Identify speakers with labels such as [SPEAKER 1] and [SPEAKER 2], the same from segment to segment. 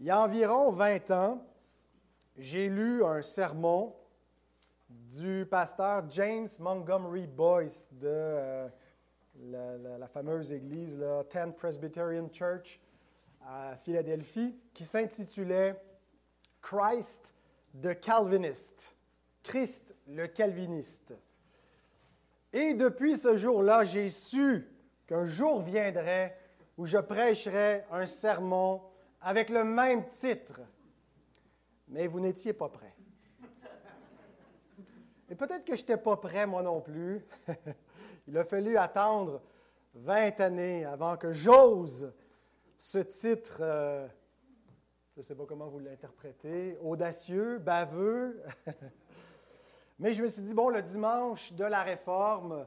[SPEAKER 1] Il y a environ 20 ans, j'ai lu un sermon du pasteur James Montgomery Boyce de euh, la, fameuse église, la Ten Presbyterian Church à Philadelphie, qui s'intitulait Christ the Calvinist. Christ le Calviniste. Et depuis ce jour-là, j'ai su qu'un jour viendrait où je prêcherais un sermon avec le même titre. Mais vous n'étiez pas prêt. Et peut-être que je n'étais pas prêt, moi non plus. Il a fallu attendre 20 années avant que j'ose ce titre, euh, je ne sais pas comment vous l'interprétez, audacieux, baveux. Mais je me suis dit, bon, le dimanche de la réforme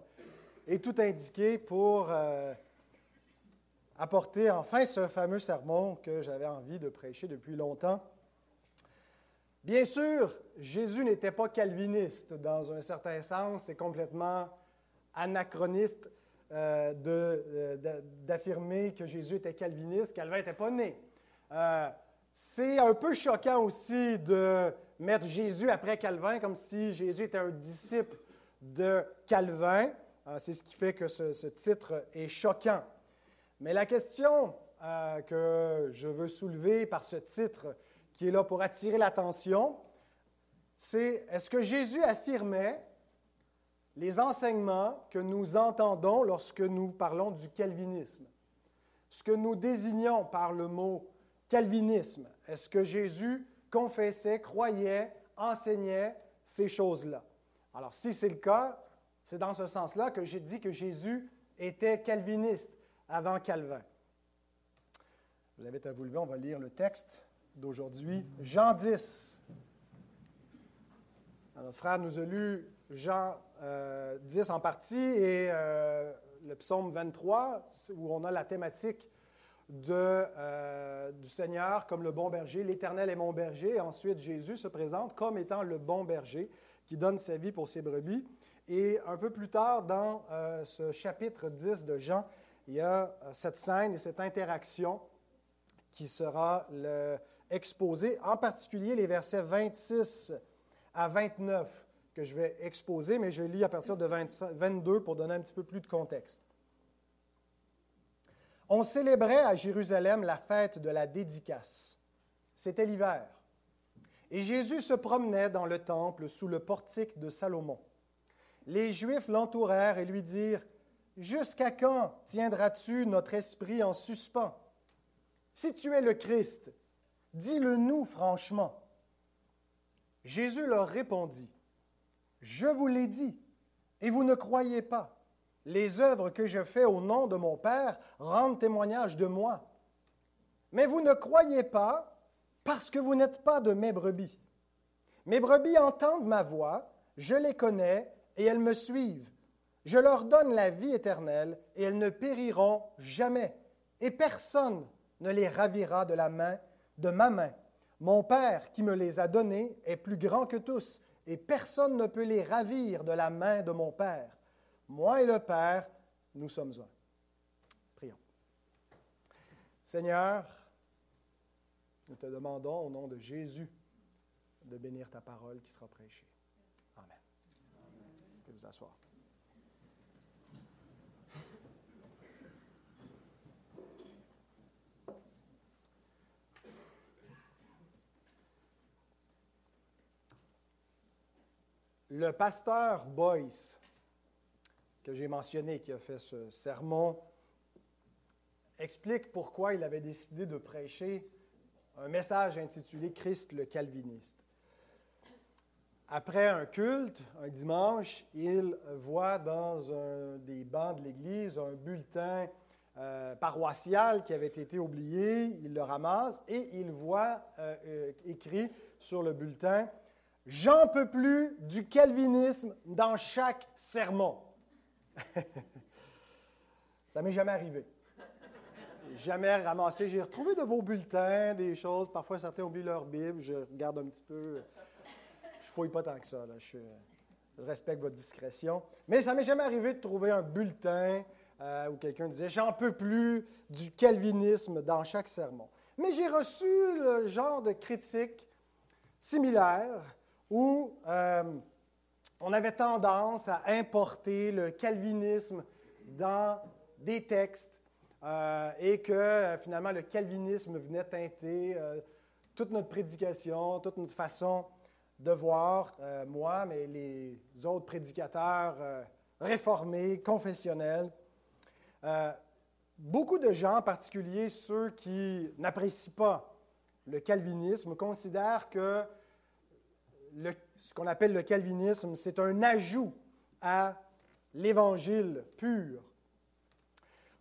[SPEAKER 1] est tout indiqué pour euh, apporter enfin ce fameux sermon que j'avais envie de prêcher depuis longtemps. Bien sûr, Jésus n'était pas calviniste dans un certain sens, c'est complètement anachroniste euh, euh, d'affirmer que Jésus était calviniste, Calvin n'était pas né. c'est un peu choquant aussi de mettre Jésus après Calvin comme si Jésus était un disciple de Calvin. Euh, c'est ce qui fait que ce, titre est choquant. Mais la question euh, que je veux soulever par ce titre, qui est là pour attirer l'attention, c'est est-ce que Jésus affirmait les enseignements que nous entendons lorsque nous parlons du calvinisme? Ce que nous désignons par le mot calvinisme, est-ce que Jésus confessait, croyait, enseignait ces choses-là? Alors, si c'est le cas, c'est dans ce sens-là que j'ai dit que Jésus était calviniste avant Calvin. Je vous invite à vous lever, on va lire le texte d'aujourd'hui, Jean 10. notre frère nous a lu Jean 10 euh, en partie et euh, le psaume 23, où on a la thématique euh, du Seigneur comme le bon berger. L'Éternel est mon berger. Et ensuite, Jésus se présente comme étant le bon berger qui donne sa vie pour ses brebis. Et un peu plus tard, dans ce chapitre 10 de Jean, il y a euh, cette scène et cette interaction qui sera exposée, en particulier les versets 26 à 29 que je vais exposer, mais je lis à partir de 22 pour donner un petit peu plus de contexte. On célébrait à Jérusalem la fête de la dédicace. C'était l'hiver. Et Jésus se promenait dans le temple sous le portique de Salomon. Les Juifs l'entourèrent et lui dirent, Jusqu'à quand tiendras-tu notre esprit en suspens? Si tu es le Christ, dis-le nous franchement. Jésus leur répondit, Je vous l'ai dit, et vous ne croyez pas. Les œuvres que je fais au nom de mon Père rendent témoignage de moi. Mais vous ne croyez pas parce que vous n'êtes pas de mes brebis. Mes brebis entendent ma voix, je les connais et elles me suivent. Je leur donne la vie éternelle et elles ne périront jamais. Et personne ne les ravira de la main, de ma main. Mon Père qui me les a donnés est plus grand que tous, et personne ne peut les ravir de la main de mon Père. Moi et le Père, nous sommes un. Prions. Seigneur, nous te demandons au nom de Jésus de bénir ta parole qui sera prêchée. Amen. Pouvez vous asseoir. Le pasteur Boyce que j'ai mentionné, qui a fait ce sermon, explique pourquoi il avait décidé de prêcher un message intitulé Christ le calviniste. Après un culte, un dimanche, il voit dans un des bancs de l'Église un bulletin euh, paroissial qui avait été oublié. Il le ramasse et il voit euh, euh, écrit sur le bulletin J'en peux plus du calvinisme dans chaque sermon. Ça m'est jamais arrivé. Jamais ramassé. J'ai retrouvé de vos bulletins, des choses. Parfois, certains oublient leur Bible. Je regarde un petit peu. Je fouille pas tant que ça. Je, respecte votre discrétion. Mais ça m'est jamais arrivé de trouver un bulletin euh, où quelqu'un disait J'en peux plus du calvinisme dans chaque sermon. Mais j'ai reçu le genre de critique similaire où euh, on avait tendance à importer le calvinisme dans des textes euh, et que euh, finalement le calvinisme venait teinter toute notre prédication, toute notre façon de voir, moi, mais les autres prédicateurs réformés, confessionnels. beaucoup de gens, en particulier ceux qui n'apprécient pas le calvinisme, considèrent que ce qu'on appelle le calvinisme, c'est un ajout à l'évangile pur.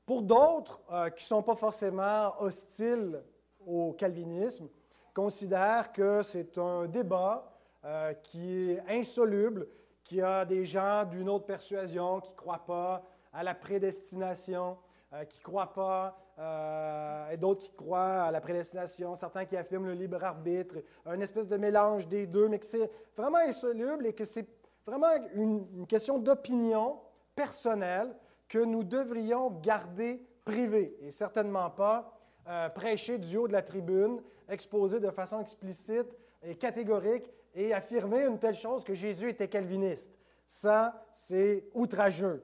[SPEAKER 1] Pour d'autres euh, qui ne sont pas forcément hostiles au calvinisme, considèrent que c'est un débat euh, qui est insoluble, qu'il y a des gens d'une autre persuasion qui ne croient pas à la prédestination, euh, qui ne croient pas euh, et d'autres qui croient à la prédestination, certains qui affirment le libre arbitre, un espèce de mélange des deux, mais que c'est vraiment insoluble et que c'est vraiment une, question d'opinion personnelle que nous devrions garder privée et certainement pas euh, prêcher du haut de la tribune, exposer de façon explicite et catégorique et affirmer une telle chose que Jésus était calviniste. Ça, c'est outrageux.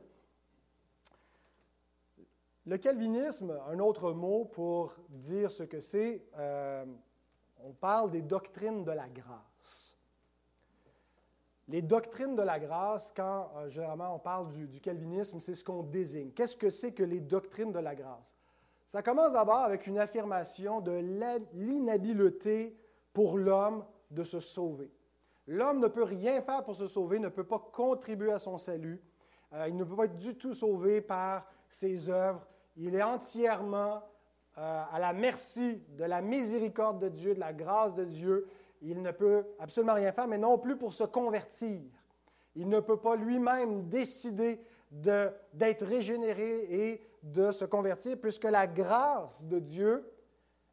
[SPEAKER 1] Le calvinisme, un autre mot pour dire ce que c'est, euh, on parle des doctrines de la grâce. Les doctrines de la grâce, quand euh, généralement on parle du, calvinisme, c'est ce qu'on désigne. Qu'est-ce que c'est que les doctrines de la grâce? Ça commence d'abord avec une affirmation de l'inhabileté pour l'homme de se sauver. L'homme ne peut rien faire pour se sauver, ne peut pas contribuer à son salut. Euh, il ne peut pas être du tout sauvé par ses œuvres, il est entièrement euh, à la merci de la miséricorde de Dieu, de la grâce de Dieu. Il ne peut absolument rien faire, mais non plus pour se convertir. Il ne peut pas lui-même décider d'être régénéré et de se convertir, puisque la grâce de Dieu,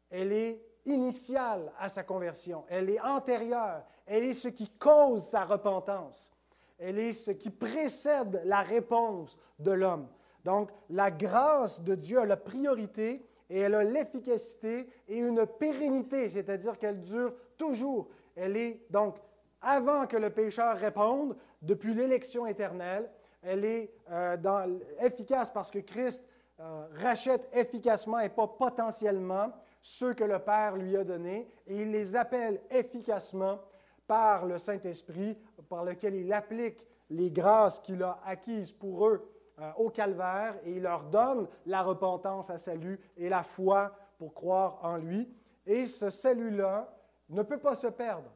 [SPEAKER 1] elle est initiale à sa conversion, elle est antérieure, elle est ce qui cause sa repentance, elle est ce qui précède la réponse de l'homme. Donc, la grâce de Dieu a la priorité et elle a l'efficacité et une pérennité, c'est-à-dire qu'elle dure toujours. Elle est donc, avant que le pécheur réponde, depuis l'élection éternelle, elle est euh, efficace parce que Christ euh, rachète efficacement et pas potentiellement ceux que le Père lui a donnés et il les appelle efficacement par le Saint-Esprit, par lequel il applique les grâces qu'il a acquises pour eux euh, au calvaire et il leur donne la repentance à salut et la foi pour croire en lui. Et ce salut-là ne peut pas se perdre,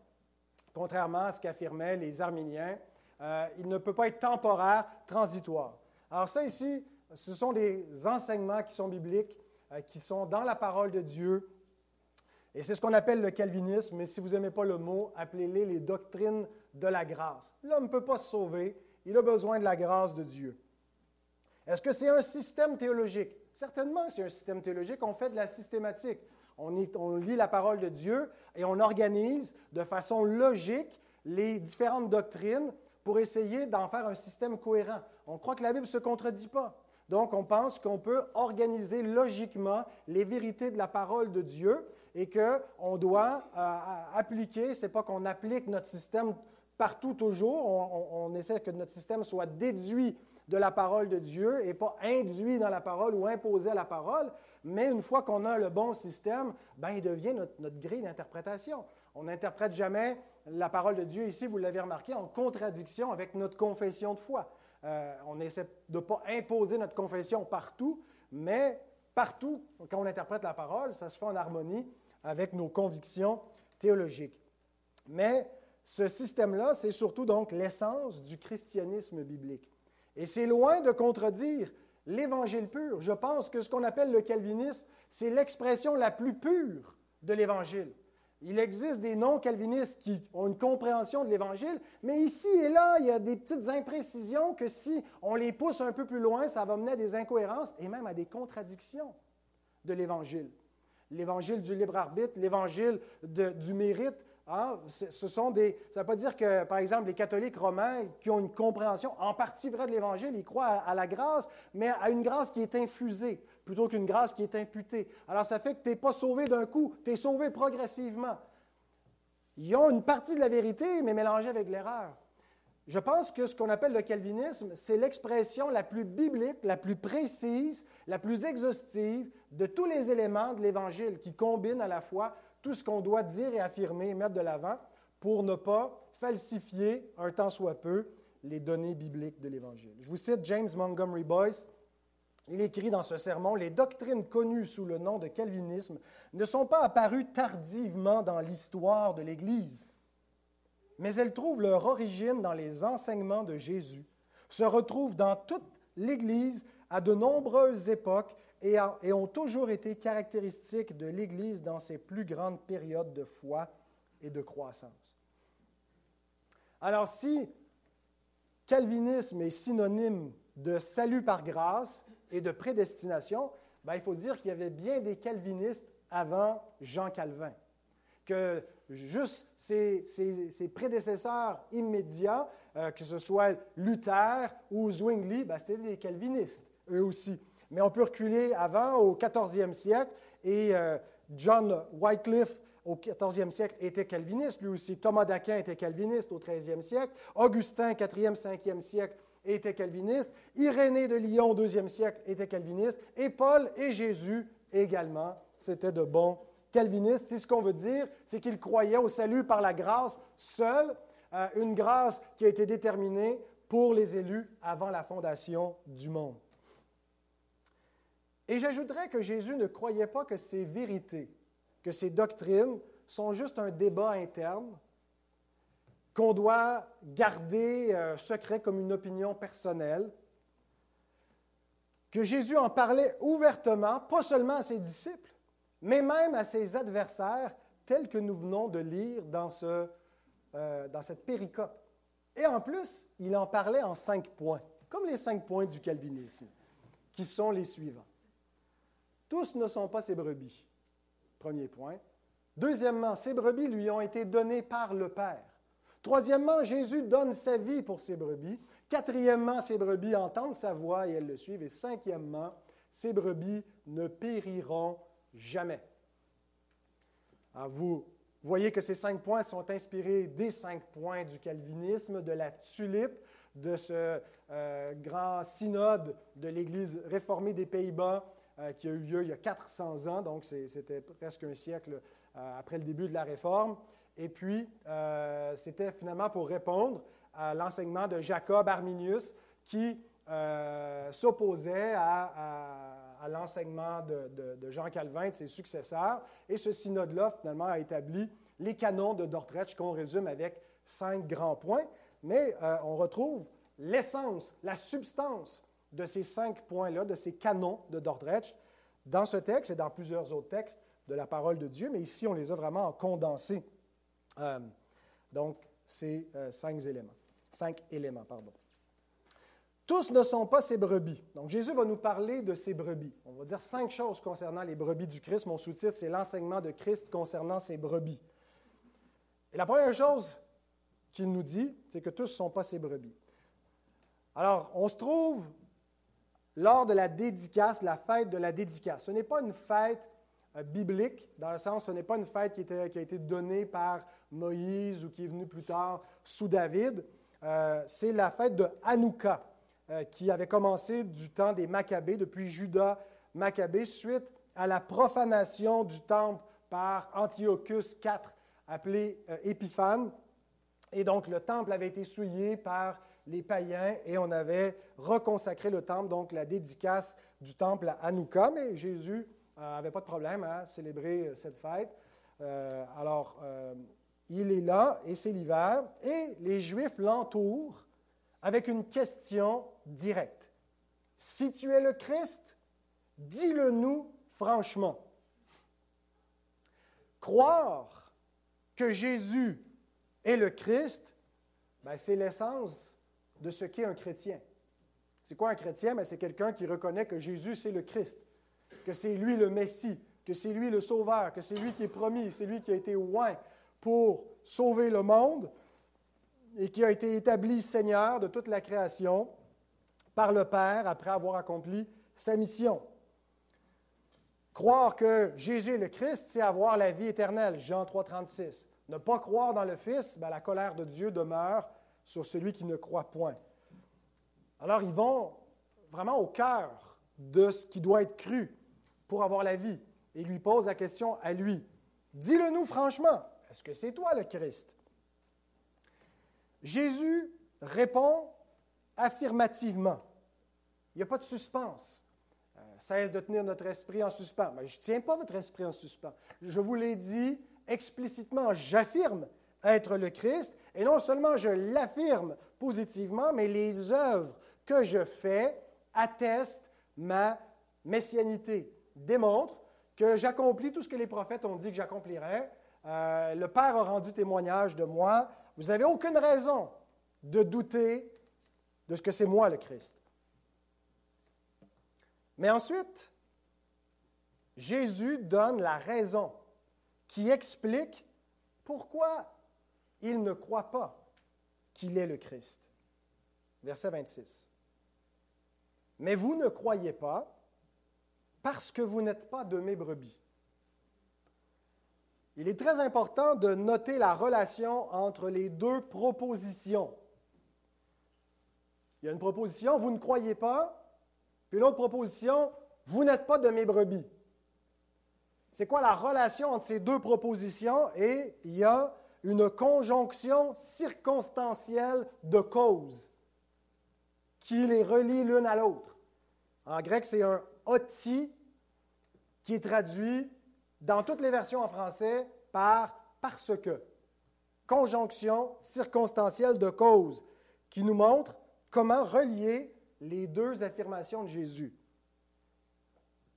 [SPEAKER 1] contrairement à ce qu'affirmaient les Arméniens. Euh, il ne peut pas être temporaire, transitoire. Alors ça ici, ce sont des enseignements qui sont bibliques, euh, qui sont dans la parole de Dieu. Et c'est ce qu'on appelle le calvinisme, mais si vous n'aimez pas le mot, appelez-les les doctrines de la grâce. L'homme ne peut pas se sauver, il a besoin de la grâce de Dieu. Est-ce que c'est un système théologique? Certainement, c'est un système théologique. On fait de la systématique. On, lit la parole de Dieu et on organise de façon logique les différentes doctrines pour essayer d'en faire un système cohérent. On croit que la Bible ne se contredit pas. Donc, on pense qu'on peut organiser logiquement les vérités de la parole de Dieu et qu'on doit euh, appliquer, ce n'est pas qu'on applique notre système partout toujours, on, essaie que notre système soit déduit de la parole de Dieu et pas induit dans la parole ou imposé à la parole, mais une fois qu'on a le bon système, ben, il devient notre, grille d'interprétation. On n'interprète jamais la parole de Dieu ici, vous l'avez remarqué, en contradiction avec notre confession de foi. Euh, on essaie de ne pas imposer notre confession partout, mais partout, quand on interprète la parole, ça se fait en harmonie avec nos convictions théologiques. Mais ce système-là, c'est surtout donc l'essence du christianisme biblique. Et c'est loin de contredire l'évangile pur. Je pense que ce qu'on appelle le calvinisme, c'est l'expression la plus pure de l'évangile. Il existe des non-calvinistes qui ont une compréhension de l'Évangile, mais ici et là, il y a des petites imprécisions que si on les pousse un peu plus loin, ça va mener à des incohérences et même à des contradictions de l'Évangile. L'Évangile du libre arbitre, l'Évangile du mérite, Hein, ce sont des, ça ne veut pas dire que, par exemple, les catholiques romains qui ont une compréhension en partie vraie de l'Évangile, ils croient à, la grâce, mais à une grâce qui est infusée plutôt qu'une grâce qui est imputée. Alors ça fait que tu n'es pas sauvé d'un coup, tu es sauvé progressivement. Ils ont une partie de la vérité, mais mélangée avec l'erreur. Je pense que ce qu'on appelle le calvinisme, c'est l'expression la plus biblique, la plus précise, la plus exhaustive de tous les éléments de l'Évangile qui combinent à la fois tout ce qu'on doit dire et affirmer et mettre de l'avant pour ne pas falsifier, un tant soit peu, les données bibliques de l'Évangile. Je vous cite James Montgomery Boyce. Il écrit dans ce sermon, Les doctrines connues sous le nom de calvinisme ne sont pas apparues tardivement dans l'histoire de l'Église, mais elles trouvent leur origine dans les enseignements de Jésus, se retrouvent dans toute l'Église à de nombreuses époques et, ont toujours été caractéristiques de l'Église dans ses plus grandes périodes de foi et de croissance. Alors si calvinisme est synonyme de salut par grâce et de prédestination, ben, il faut dire qu'il y avait bien des calvinistes avant Jean Calvin. Que juste ses, prédécesseurs immédiats, euh, que ce soit Luther ou Zwingli, ben, c'était des calvinistes, eux aussi. Mais on peut reculer avant, au 14e siècle, et euh, John Wycliffe au 14e siècle était calviniste, lui aussi. Thomas d'Aquin était calviniste au 13e siècle. Augustin, 4e, 5e siècle, était calviniste. Irénée de Lyon, au 2e siècle, était calviniste. Et Paul et Jésus également, c'était de bons calvinistes. C'est ce qu'on veut dire, c'est qu'ils croyaient au salut par la grâce seule, euh, une grâce qui a été déterminée pour les élus avant la fondation du monde. Et j'ajouterais que Jésus ne croyait pas que ces vérités que ces doctrines sont juste un débat interne qu'on doit garder euh, secret comme une opinion personnelle, que Jésus en parlait ouvertement, pas seulement à ses disciples, mais même à ses adversaires, tels que nous venons de lire dans, ce, euh, dans cette péricope. Et en plus, il en parlait en cinq points, comme les cinq points du calvinisme, qui sont les suivants. Tous ne sont pas ses brebis. Premier point. Deuxièmement, ces brebis lui ont été données par le Père. Troisièmement, Jésus donne sa vie pour ses brebis. Quatrièmement, ces brebis entendent sa voix et elles le suivent. Et cinquièmement, ces brebis ne périront jamais. Alors vous voyez que ces cinq points sont inspirés des cinq points du calvinisme, de la tulipe, de ce euh, grand synode de l'Église réformée des Pays-Bas euh, qui a eu lieu il y a 400 ans, donc c'était presque un siècle euh, après le début de la Réforme. Et puis, euh, c'était finalement pour répondre à l'enseignement de Jacob Arminius qui s'opposait à, l'enseignement de, Jean Calvin et de ses successeurs. Et ce synode-là, finalement, a établi les canons de Dordrecht qu'on résume avec cinq grands points. Mais on retrouve l'essence, la substance de ces cinq points-là, de ces canons de Dordrecht, dans ce texte et dans plusieurs autres textes de la parole de Dieu, mais ici, on les a vraiment condensés. Euh, donc, ces euh, cinq éléments. Cinq éléments, pardon. Tous ne sont pas ces brebis. Donc, Jésus va nous parler de ces brebis. On va dire cinq choses concernant les brebis du Christ. Mon sous-titre, c'est l'enseignement de Christ concernant ces brebis. Et la première chose qu'il nous dit, c'est que tous ne sont pas ces brebis. Alors, on se trouve lors de la dédicace, la fête de la dédicace. Ce n'est pas une fête euh, biblique, dans le sens, ce n'est pas une fête qui, a été donnée par Moïse ou qui est venue plus tard sous David. Euh, c'est la fête de Hanouka, euh, qui avait commencé du temps des Maccabées, depuis Judas Maccabée, suite à la profanation du temple par Antiochus IV, appelé Épiphane. Et donc, le temple avait été souillé par les païens et on avait reconsacré le temple, donc la dédicace du temple à Hanouka, mais Jésus n'avait euh, pas de problème à célébrer euh, cette fête. Euh, alors, il est là et c'est l'hiver et les Juifs l'entourent avec une question directe. Si tu es le Christ, dis-le nous franchement. Croire que Jésus est le Christ, ben, c'est l'essence de ce qu'est un chrétien. C'est quoi un chrétien? Ben, c'est quelqu'un qui reconnaît que Jésus, c'est le Christ, que c'est lui le Messie, que c'est lui le Sauveur, que c'est lui qui est promis, c'est lui qui a été oint pour sauver le monde et qui a été établi Seigneur de toute la création par le Père après avoir accompli sa mission. Croire que Jésus est le Christ, c'est avoir la vie éternelle, Jean 3, 36. Ne pas croire dans le Fils, ben, la colère de Dieu demeure sur celui qui ne croit point. Alors ils vont vraiment au cœur de ce qui doit être cru pour avoir la vie et lui posent la question à lui. Dis-le nous franchement, est-ce que c'est toi le Christ? Jésus répond affirmativement. Il n'y a pas de suspense. Euh, cesse de tenir notre esprit en suspens. Mais je ne tiens pas votre esprit en suspens. Je vous l'ai dit explicitement, j'affirme être le Christ, et non seulement je l'affirme positivement, mais les œuvres que je fais attestent ma messianité, démontrent que j'accomplis tout ce que les prophètes ont dit que j'accomplirais. Euh, le Père a rendu témoignage de moi. Vous n'avez aucune raison de douter de ce que c'est moi le Christ. Mais ensuite, Jésus donne la raison qui explique pourquoi il ne croit pas qu'il est le Christ. Verset 26. Mais vous ne croyez pas parce que vous n'êtes pas de mes brebis. Il est très important de noter la relation entre les deux propositions. Il y a une proposition, vous ne croyez pas, puis une autre proposition, vous n'êtes pas de mes brebis. C'est quoi la relation entre ces deux propositions? Et il y a une conjonction circonstancielle de causes qui les relie l'une à l'autre. En grec, c'est un oti qui est traduit dans toutes les versions en français par parce que. Conjonction circonstancielle de cause qui nous montre comment relier les deux affirmations de Jésus.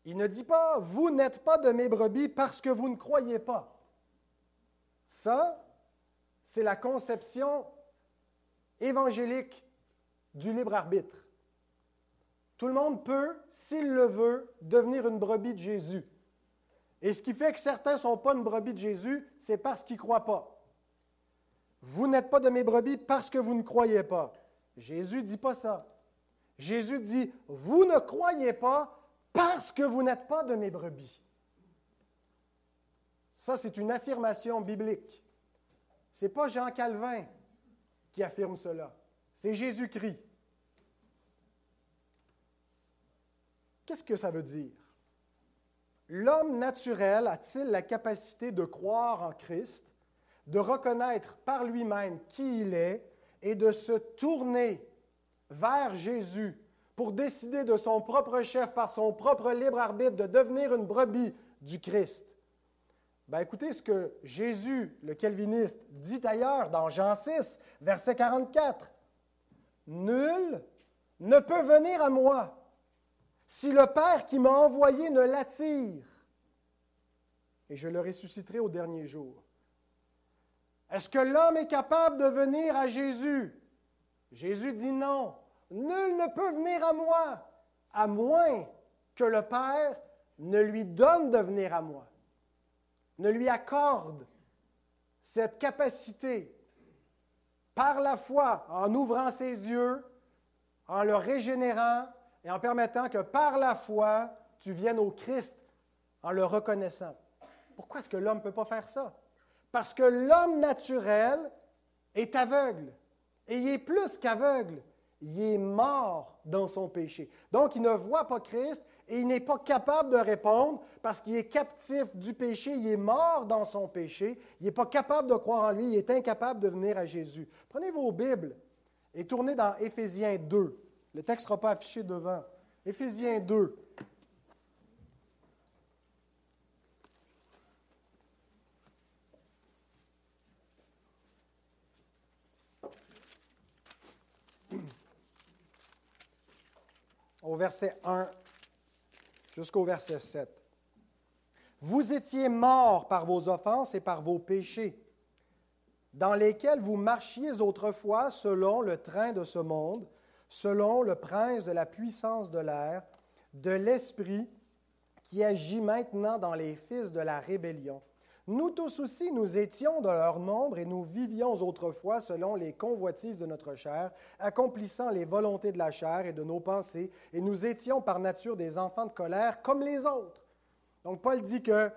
[SPEAKER 1] Il ne dit pas Vous n'êtes pas de mes brebis parce que vous ne croyez pas. Ça, c'est la conception évangélique du libre arbitre. Tout le monde peut, s'il le veut, devenir une brebis de Jésus. Et ce qui fait que certains ne sont pas une brebis de Jésus, c'est parce qu'ils ne croient pas. Vous n'êtes pas de mes brebis parce que vous ne croyez pas. Jésus ne dit pas ça. Jésus dit, vous ne croyez pas parce que vous n'êtes pas de mes brebis. Ça, c'est une affirmation biblique. Ce n'est pas Jean Calvin qui affirme cela, c'est Jésus-Christ. Qu'est-ce que ça veut dire? L'homme naturel a-t-il la capacité de croire en Christ, de reconnaître par lui-même qui il est et de se tourner vers Jésus pour décider de son propre chef par son propre libre arbitre de devenir une brebis du Christ? Ben écoutez ce que Jésus, le calviniste, dit ailleurs dans Jean 6, verset 44. Nul ne peut venir à moi si le Père qui m'a envoyé ne l'attire, et je le ressusciterai au dernier jour. Est-ce que l'homme est capable de venir à Jésus? Jésus dit non. Nul ne peut venir à moi, à moins que le Père ne lui donne de venir à moi, ne lui accorde cette capacité par la foi, en ouvrant ses yeux, en le régénérant, et en permettant que par la foi, tu viennes au Christ en le reconnaissant. Pourquoi est-ce que l'homme ne peut pas faire ça? Parce que l'homme naturel est aveugle. Et il est plus qu'aveugle. Il est mort dans son péché. Donc, il ne voit pas Christ et il n'est pas capable de répondre parce qu'il est captif du péché. Il est mort dans son péché. Il n'est pas capable de croire en lui. Il est incapable de venir à Jésus. Prenez vos Bibles et tournez dans Éphésiens 2. Le texte ne sera pas affiché devant. Éphésiens 2. Au verset 1 jusqu'au verset 7. Vous étiez morts par vos offenses et par vos péchés, dans lesquels vous marchiez autrefois selon le train de ce monde selon le prince de la puissance de l'air, de l'esprit qui agit maintenant dans les fils de la rébellion. Nous tous aussi, nous étions de leur nombre et nous vivions autrefois selon les convoitises de notre chair, accomplissant les volontés de la chair et de nos pensées, et nous étions par nature des enfants de colère comme les autres. Donc Paul dit que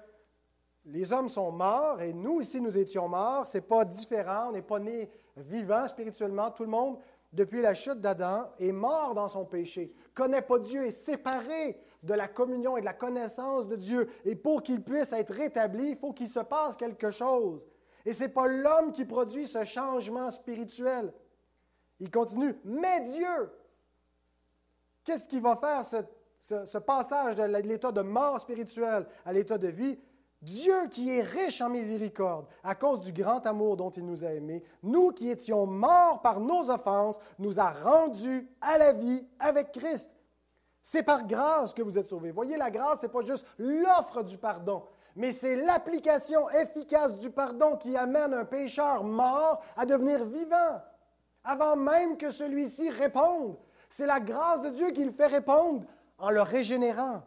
[SPEAKER 1] les hommes sont morts et nous ici nous étions morts. Ce n'est pas différent, on n'est pas né vivant spirituellement. Tout le monde, depuis la chute d'Adam, est mort dans son péché, connaît pas Dieu, est séparé de la communion et de la connaissance de Dieu. Et pour qu'il puisse être rétabli, il faut qu'il se passe quelque chose. Et ce n'est pas l'homme qui produit ce changement spirituel. Il continue, mais Dieu, qu'est-ce qui va faire ce, passage de l'état de mort spirituelle à l'état de vie? Dieu qui est riche en miséricorde, à cause du grand amour dont il nous a aimés, nous qui étions morts par nos offenses, nous a rendus à la vie avec Christ. C'est par grâce que vous êtes sauvés. Voyez, la grâce, ce n'est pas juste l'offre du pardon, mais c'est l'application efficace du pardon qui amène un pécheur mort à devenir vivant, avant même que celui-ci réponde. C'est la grâce de Dieu qui le fait répondre en le régénérant.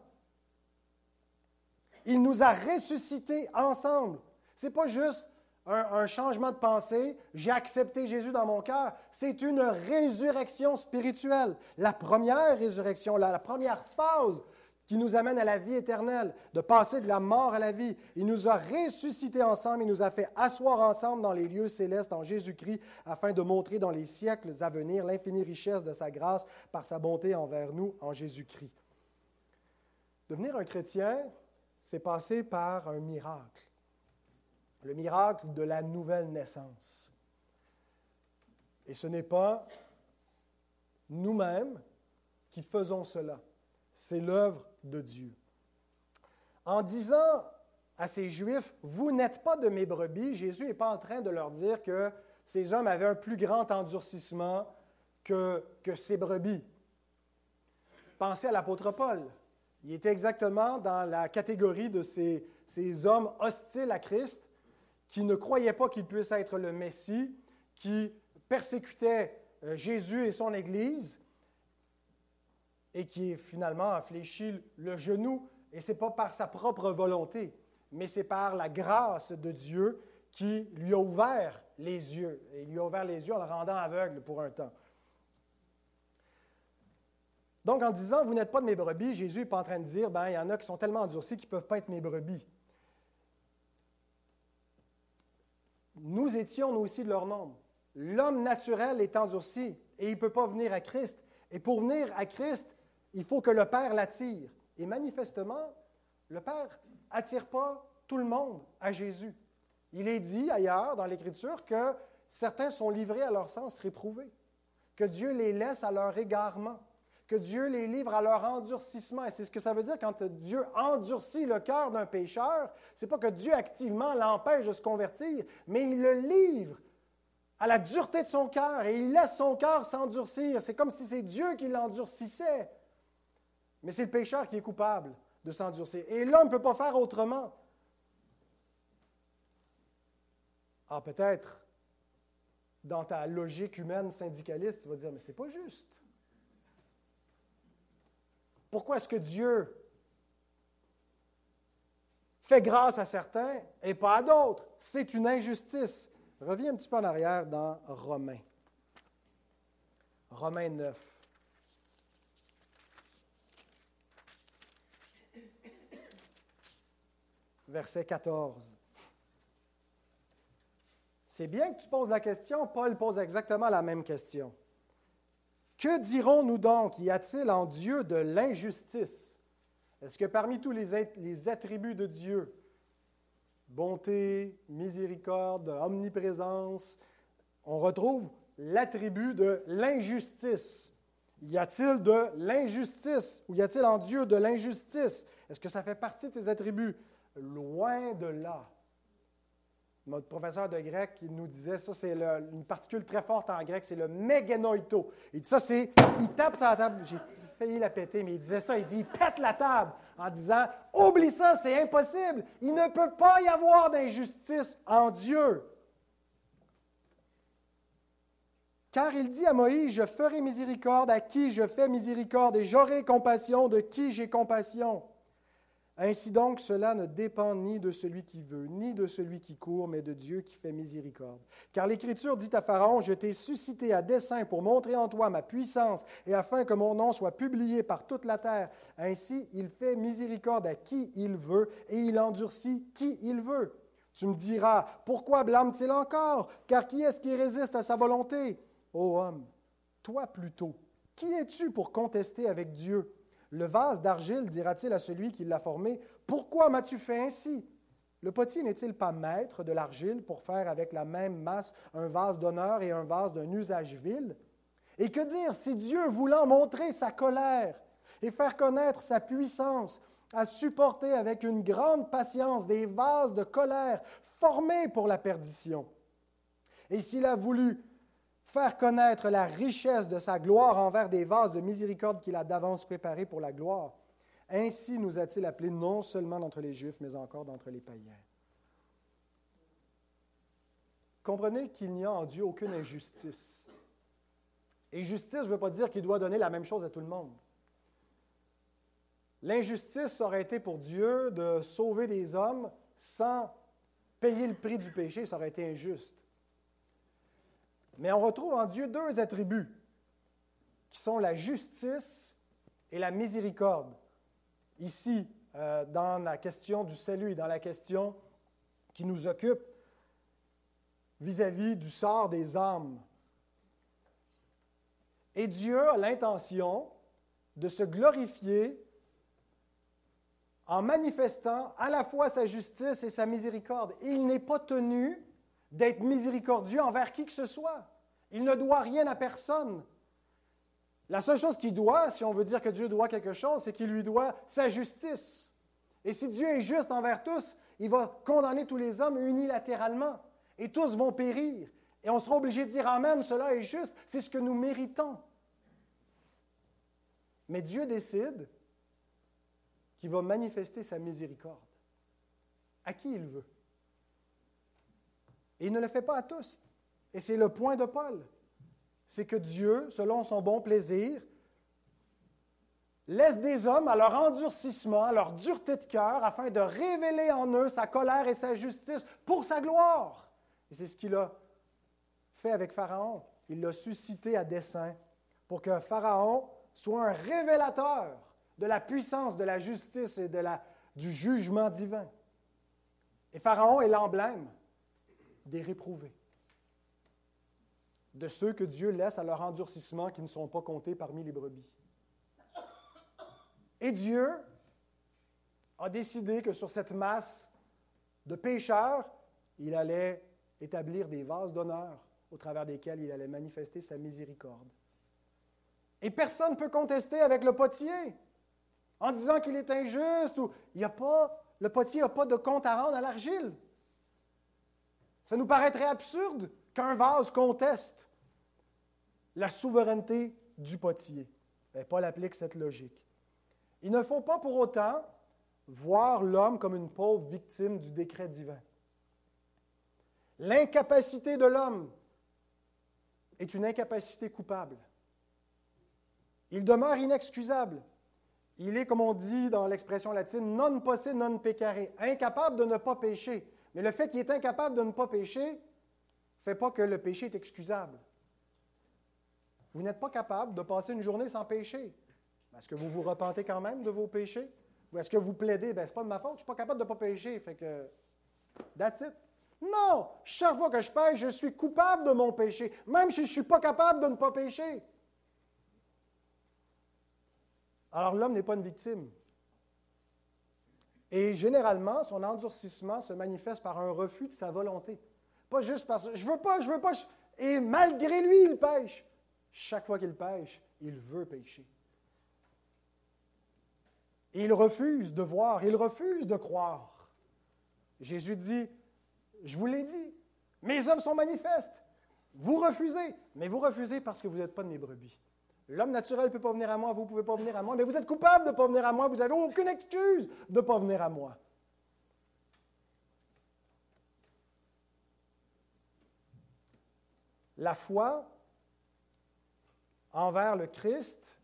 [SPEAKER 1] Il nous a ressuscités ensemble. Ce n'est pas juste un, changement de pensée, j'ai accepté Jésus dans mon cœur. C'est une résurrection spirituelle. La première résurrection, la, la première phase qui nous amène à la vie éternelle, de passer de la mort à la vie. Il nous a ressuscités ensemble, il nous a fait asseoir ensemble dans les lieux célestes en Jésus-Christ, afin de montrer dans les siècles à venir l'infinie richesse de sa grâce par sa bonté envers nous en Jésus-Christ. Devenir un chrétien, c'est passer par un miracle le miracle de la nouvelle naissance. Et ce n'est pas nous-mêmes qui faisons cela, c'est l'œuvre de Dieu. En disant à ces Juifs, vous n'êtes pas de mes brebis, Jésus n'est pas en train de leur dire que ces hommes avaient un plus grand endurcissement que, ces brebis. Pensez à l'apôtre Paul. Il était exactement dans la catégorie de ces, ces hommes hostiles à Christ qui ne croyait pas qu'il puisse être le Messie, qui persécutait euh, Jésus et son Église, et qui finalement a fléchi le genou, et ce n'est pas par sa propre volonté, mais c'est par la grâce de Dieu qui lui a ouvert les yeux, et il lui a ouvert les yeux en le rendant aveugle pour un temps. Donc, en disant, vous n'êtes pas de mes brebis, Jésus n'est pas en train de dire, ben, il y en a qui sont tellement endurcis qu'ils ne peuvent pas être mes brebis. Nous étions nous aussi de leur nombre. L'homme naturel est endurci et il ne peut pas venir à Christ. Et pour venir à Christ, il faut que le Père l'attire. Et manifestement, le Père attire pas tout le monde à Jésus. Il est dit ailleurs dans l'Écriture que certains sont livrés à leur sens réprouvé, que Dieu les laisse à leur égarement que Dieu les livre à leur endurcissement. Et c'est ce que ça veut dire quand Dieu endurcit le cœur d'un pécheur. Ce n'est pas que Dieu activement l'empêche de se convertir, mais il le livre à la dureté de son cœur et il laisse son cœur s'endurcir. C'est comme si c'est Dieu qui l'endurcissait. Mais c'est le pécheur qui est coupable de s'endurcir. Et l'homme ne peut pas faire autrement. Ah, peut-être, dans ta logique humaine syndicaliste, tu vas dire, mais c'est pas juste. Pourquoi est-ce que Dieu fait grâce à certains et pas à d'autres? C'est une injustice. Reviens un petit peu en arrière dans Romains. Romains 9. Verset 14. C'est bien que tu poses la question, Paul pose exactement la même question. Que dirons-nous donc? Y a-t-il en Dieu de l'injustice? Est-ce que parmi tous les, attributs de Dieu, bonté, miséricorde, omniprésence, on retrouve l'attribut de l'injustice? Y a-t-il de l'injustice Ou y a-t-il en Dieu de l'injustice? Est-ce que ça fait partie de ses attributs? Loin de là. Notre professeur de grec, il nous disait, ça c'est une particule très forte en grec, c'est le meganoito. Il dit ça, c'est, il tape sur la table, j'ai failli la péter, mais il disait ça, il dit, il pète la table en disant, oublie ça, c'est impossible, il ne peut pas y avoir d'injustice en Dieu. Car il dit à Moïse, je ferai miséricorde à qui je fais miséricorde et j'aurai compassion de qui j'ai compassion. Ainsi donc, cela ne dépend ni de celui qui veut, ni de celui qui court, mais de Dieu qui fait miséricorde. Car l'Écriture dit à Pharaon, Je t'ai suscité à dessein pour montrer en toi ma puissance, et afin que mon nom soit publié par toute la terre. Ainsi, il fait miséricorde à qui il veut, et il endurcit qui il veut. Tu me diras, pourquoi blâme-t-il encore? Car qui est-ce qui résiste à sa volonté Ô homme, toi plutôt, qui es-tu pour contester avec Dieu? Le vase d'argile dira-t-il à celui qui l'a formé, Pourquoi m'as-tu fait ainsi? Le potier n'est-il pas maître de l'argile pour faire avec la même masse un vase d'honneur et un vase d'un usage vil? Et que dire si Dieu, voulant montrer sa colère et faire connaître sa puissance, a supporté avec une grande patience des vases de colère formés pour la perdition? Et s'il a voulu faire connaître la richesse de sa gloire envers des vases de miséricorde qu'il a d'avance préparés pour la gloire. Ainsi nous a-t-il appelés non seulement d'entre les Juifs, mais encore d'entre les païens. Comprenez qu'il n'y a en Dieu aucune injustice. Et justice, ne veux pas dire qu'il doit donner la même chose à tout le monde. L'injustice aurait été pour Dieu de sauver des hommes sans payer le prix du péché, ça aurait été injuste. Mais on retrouve en Dieu deux attributs qui sont la justice et la miséricorde. Ici, euh, dans la question du salut et dans la question qui nous occupe vis-à-vis du sort des âmes. Et Dieu a l'intention de se glorifier en manifestant à la fois sa justice et sa miséricorde. Il n'est pas tenu d'être miséricordieux envers qui que ce soit. Il ne doit rien à personne. La seule chose qu'il doit, si on veut dire que Dieu doit quelque chose, c'est qu'il lui doit sa justice. Et si Dieu est juste envers tous, il va condamner tous les hommes unilatéralement. Et tous vont périr. Et on sera obligé de dire Amen, cela est juste, c'est ce que nous méritons. Mais Dieu décide qu'il va manifester sa miséricorde. À qui il veut. Et il ne le fait pas à tous. Et c'est le point de Paul. C'est que Dieu, selon son bon plaisir, laisse des hommes à leur endurcissement, à leur dureté de cœur, afin de révéler en eux sa colère et sa justice pour sa gloire. Et c'est ce qu'il a fait avec Pharaon. Il l'a suscité à dessein pour que Pharaon soit un révélateur de la puissance, de la justice et du jugement divin. Et Pharaon est l'emblème des réprouvés, de ceux que Dieu laisse à leur endurcissement qui ne sont pas comptés parmi les brebis. Et Dieu a décidé que sur cette masse de pécheurs, il allait établir des vases d'honneur au travers desquels il allait manifester sa miséricorde. Et personne ne peut contester avec le potier en disant qu'il est injuste ou il y a pas, le potier n'a pas de compte à rendre à l'argile. Ça nous paraîtrait absurde qu'un vase conteste la souveraineté du potier. Mais Paul applique cette logique. Il ne faut pas pour autant voir l'homme comme une pauvre victime du décret divin. L'incapacité de l'homme est une incapacité coupable. Il demeure inexcusable. Il est, comme on dit dans l'expression latine, non posse non peccare, incapable de ne pas pécher. Mais le fait qu'il est incapable de ne pas pécher ne fait pas que le péché est excusable. Vous n'êtes pas capable de passer une journée sans pécher. Est-ce que vous vous repentez quand même de vos péchés? Ou est-ce que vous plaidez, ben, ce n'est pas de ma faute, je ne suis pas capable de ne pas pécher, fait que, that's it. Non! Chaque fois que je pêche, je suis coupable de mon péché, même si je ne suis pas capable de ne pas pécher. Alors l'homme n'est pas une victime. Et généralement, son endurcissement se manifeste par un refus de sa volonté. Pas juste parce que je veux pas, je veux pas. Et malgré lui, il pêche. Chaque fois qu'il pêche, il veut pécher. Il refuse de voir, il refuse de croire. Jésus dit, je vous l'ai dit, mes œuvres sont manifestes. Vous refusez, mais vous refusez parce que vous n'êtes pas de mes brebis. L'homme naturel ne peut pas venir à moi, vous ne pouvez pas venir à moi, mais vous êtes coupable de ne pas venir à moi, vous n'avez aucune excuse de ne pas venir à moi. La foi envers le Christ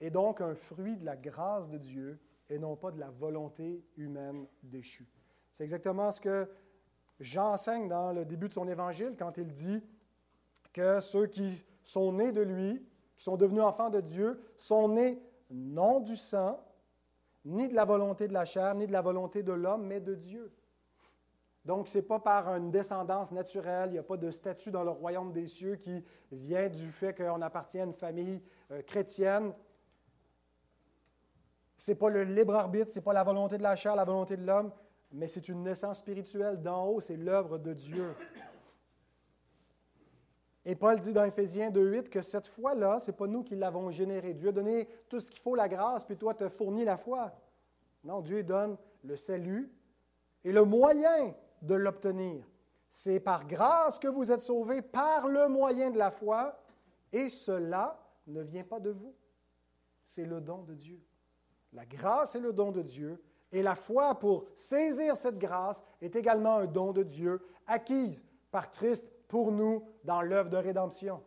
[SPEAKER 1] est donc un fruit de la grâce de Dieu et non pas de la volonté humaine déchue. C'est exactement ce que Jean enseigne dans le début de son évangile quand il dit que ceux qui sont nés de lui, qui sont devenus enfants de Dieu, sont nés non du sang, ni de la volonté de la chair, ni de la volonté de l'homme, mais de Dieu. Donc, ce n'est pas par une descendance naturelle, il n'y a pas de statut dans le royaume des cieux qui vient du fait qu'on appartient à une famille euh, chrétienne. Ce n'est pas le libre arbitre, ce n'est pas la volonté de la chair, la volonté de l'homme, mais c'est une naissance spirituelle d'en haut, c'est l'œuvre de Dieu. Et Paul dit dans Éphésiens 2.8 que cette foi-là, ce n'est pas nous qui l'avons générée. Dieu a donné tout ce qu'il faut, la grâce, puis toi, te fournit la foi. Non, Dieu donne le salut et le moyen de l'obtenir. C'est par grâce que vous êtes sauvés par le moyen de la foi, et cela ne vient pas de vous. C'est le don de Dieu. La grâce est le don de Dieu, et la foi pour saisir cette grâce est également un don de Dieu, acquise par Christ pour nous dans l'œuvre de rédemption.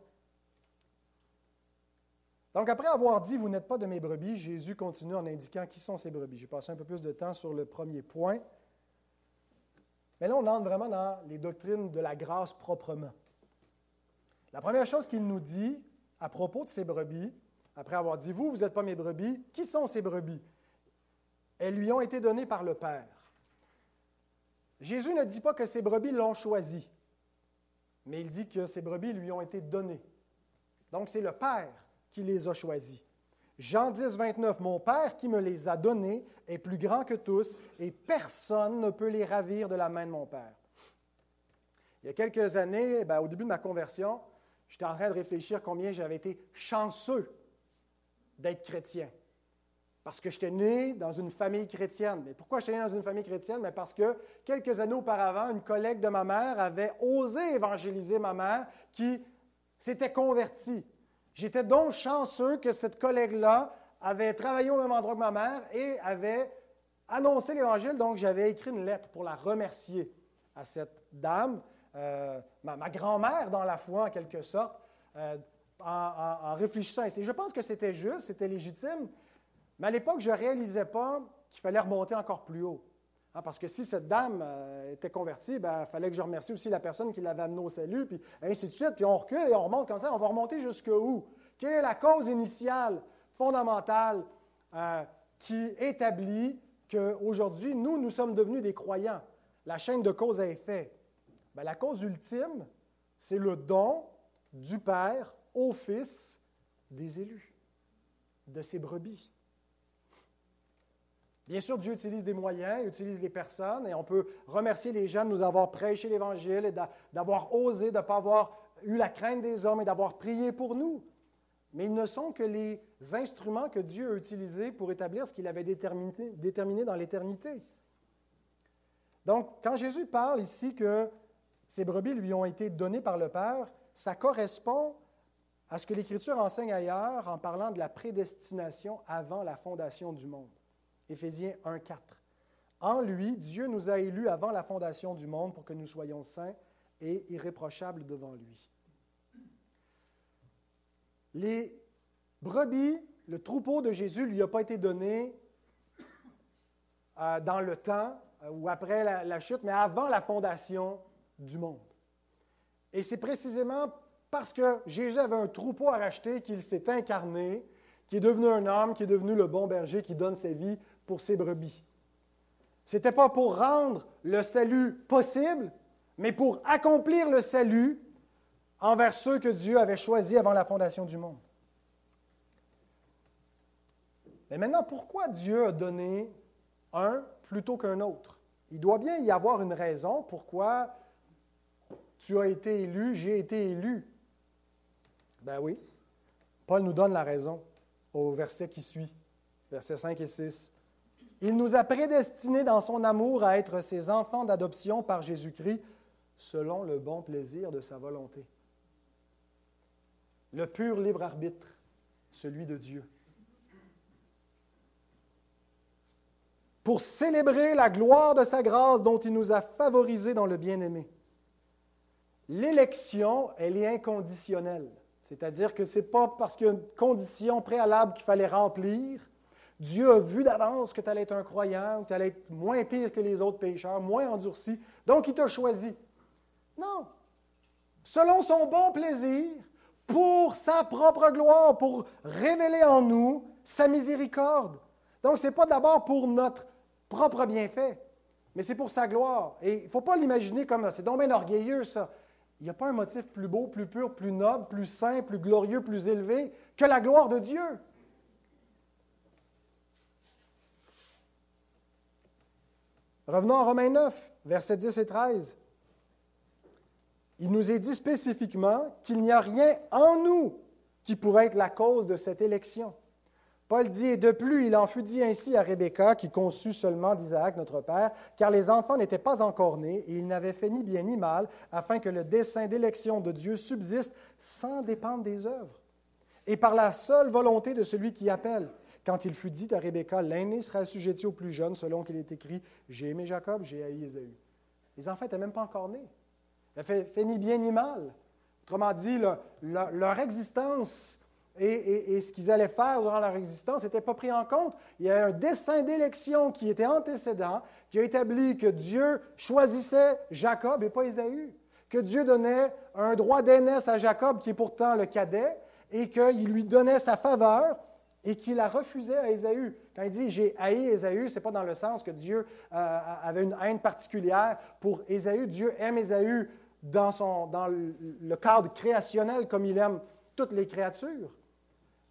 [SPEAKER 1] Donc, après avoir dit, vous n'êtes pas de mes brebis, Jésus continue en indiquant qui sont ces brebis. J'ai passé un peu plus de temps sur le premier point. Mais là, on entre vraiment dans les doctrines de la grâce proprement. La première chose qu'il nous dit à propos de ces brebis, après avoir dit, vous, vous n'êtes pas mes brebis, qui sont ces brebis? Elles lui ont été données par le Père. Jésus ne dit pas que ces brebis l'ont choisi mais il dit que ces brebis lui ont été données. Donc c'est le Père qui les a choisis. Jean 10, 29, Mon Père qui me les a donnés est plus grand que tous, et personne ne peut les ravir de la main de mon Père. Il y a quelques années, ben, au début de ma conversion, j'étais en train de réfléchir combien j'avais été chanceux d'être chrétien. Parce que j'étais né dans une famille chrétienne. Mais pourquoi j'étais né dans une famille chrétienne? Mais parce que quelques années auparavant, une collègue de ma mère avait osé évangéliser ma mère qui s'était convertie. J'étais donc chanceux que cette collègue-là avait travaillé au même endroit que ma mère et avait annoncé l'Évangile. Donc, j'avais écrit une lettre pour la remercier à cette dame, euh, ma, grand-mère dans la foi en quelque sorte, euh, en, en, réfléchissant ainsi. Je pense que c'était juste, c'était légitime, mais à l'époque, je ne réalisais pas qu'il fallait remonter encore plus haut. Hein, parce que si cette dame euh, était convertie, ben, il fallait que je remercie aussi la personne qui l'avait amenée au salut, puis ainsi de suite. Puis on recule et on remonte comme ça. On va remonter jusqu'où? Quelle est la cause initiale, fondamentale, euh, qui établit qu'aujourd'hui, nous, nous sommes devenus des croyants? La chaîne de cause à effet. Ben, la cause ultime, c'est le don du Père au Fils des élus, de ses brebis. Bien sûr, Dieu utilise des moyens, il utilise les personnes, et on peut remercier les gens de nous avoir prêché l'Évangile et d'avoir osé, de ne pas avoir eu la crainte des hommes et d'avoir prié pour nous. Mais ils ne sont que les instruments que Dieu a utilisés pour établir ce qu'il avait déterminé, déterminé dans l'éternité. Donc, quand Jésus parle ici que ces brebis lui ont été données par le Père, ça correspond à ce que l'Écriture enseigne ailleurs en parlant de la prédestination avant la fondation du monde. Éphésiens 1, 4. En lui, Dieu nous a élus avant la fondation du monde pour que nous soyons saints et irréprochables devant lui. Les brebis, le troupeau de Jésus ne lui a pas été donné euh, dans le temps euh, ou après la, la chute, mais avant la fondation du monde. Et c'est précisément parce que Jésus avait un troupeau à racheter qu'il s'est incarné, qui est devenu un homme, qui est devenu le bon berger, qui donne sa vie pour ses brebis. Ce n'était pas pour rendre le salut possible, mais pour accomplir le salut envers ceux que Dieu avait choisis avant la fondation du monde. Mais maintenant, pourquoi Dieu a donné un plutôt qu'un autre? Il doit bien y avoir une raison pourquoi tu as été élu, j'ai été élu. Ben oui. Paul nous donne la raison au verset qui suit, versets 5 et 6. Il nous a prédestinés dans son amour à être ses enfants d'adoption par Jésus-Christ selon le bon plaisir de sa volonté. Le pur libre arbitre, celui de Dieu. Pour célébrer la gloire de sa grâce dont il nous a favorisés dans le bien-aimé. L'élection, elle est inconditionnelle. C'est-à-dire que ce n'est pas parce qu'il y a une condition préalable qu'il fallait remplir, Dieu a vu d'avance que tu allais être un croyant, que tu allais être moins pire que les autres pécheurs, moins endurci, donc il t'a choisi. Non. Selon son bon plaisir, pour sa propre gloire, pour révéler en nous sa miséricorde. Donc, ce n'est pas d'abord pour notre propre bienfait, mais c'est pour sa gloire. Et il ne faut pas l'imaginer comme c'est donc bien orgueilleux, ça. Il n'y a pas un motif plus beau, plus pur, plus noble, plus saint, plus glorieux, plus élevé que la gloire de Dieu. Revenons à Romains 9, versets 10 et 13. Il nous est dit spécifiquement qu'il n'y a rien en nous qui pourrait être la cause de cette élection. Paul dit, et de plus, il en fut dit ainsi à Rebecca, qui conçut seulement d'Isaac, notre père, car les enfants n'étaient pas encore nés, et ils n'avaient fait ni bien ni mal, afin que le dessein d'élection de Dieu subsiste sans dépendre des œuvres, et par la seule volonté de celui qui appelle. Quand il fut dit à Rebecca, l'aîné sera assujetti au plus jeune, selon qu'il est écrit, j'ai aimé Jacob, j'ai haï Ésaü. Les enfants n'étaient même pas encore nés. Ça fait, fait ni bien ni mal. Autrement dit, leur existence et, ce qu'ils allaient faire durant leur existence n'était pas pris en compte. Il y a un dessin d'élection qui était antécédent, qui a établi que Dieu choisissait Jacob et pas Ésaü, que Dieu donnait un droit d'aînesse à Jacob, qui est pourtant le cadet, et qu'il lui donnait sa faveur et qu'il la refusait à Ésaü. Quand il dit j'ai haï Ésaü, ce n'est pas dans le sens que Dieu euh, avait une haine particulière pour Ésaü. Dieu aime Ésaü dans, son, dans le cadre créationnel comme il aime toutes les créatures.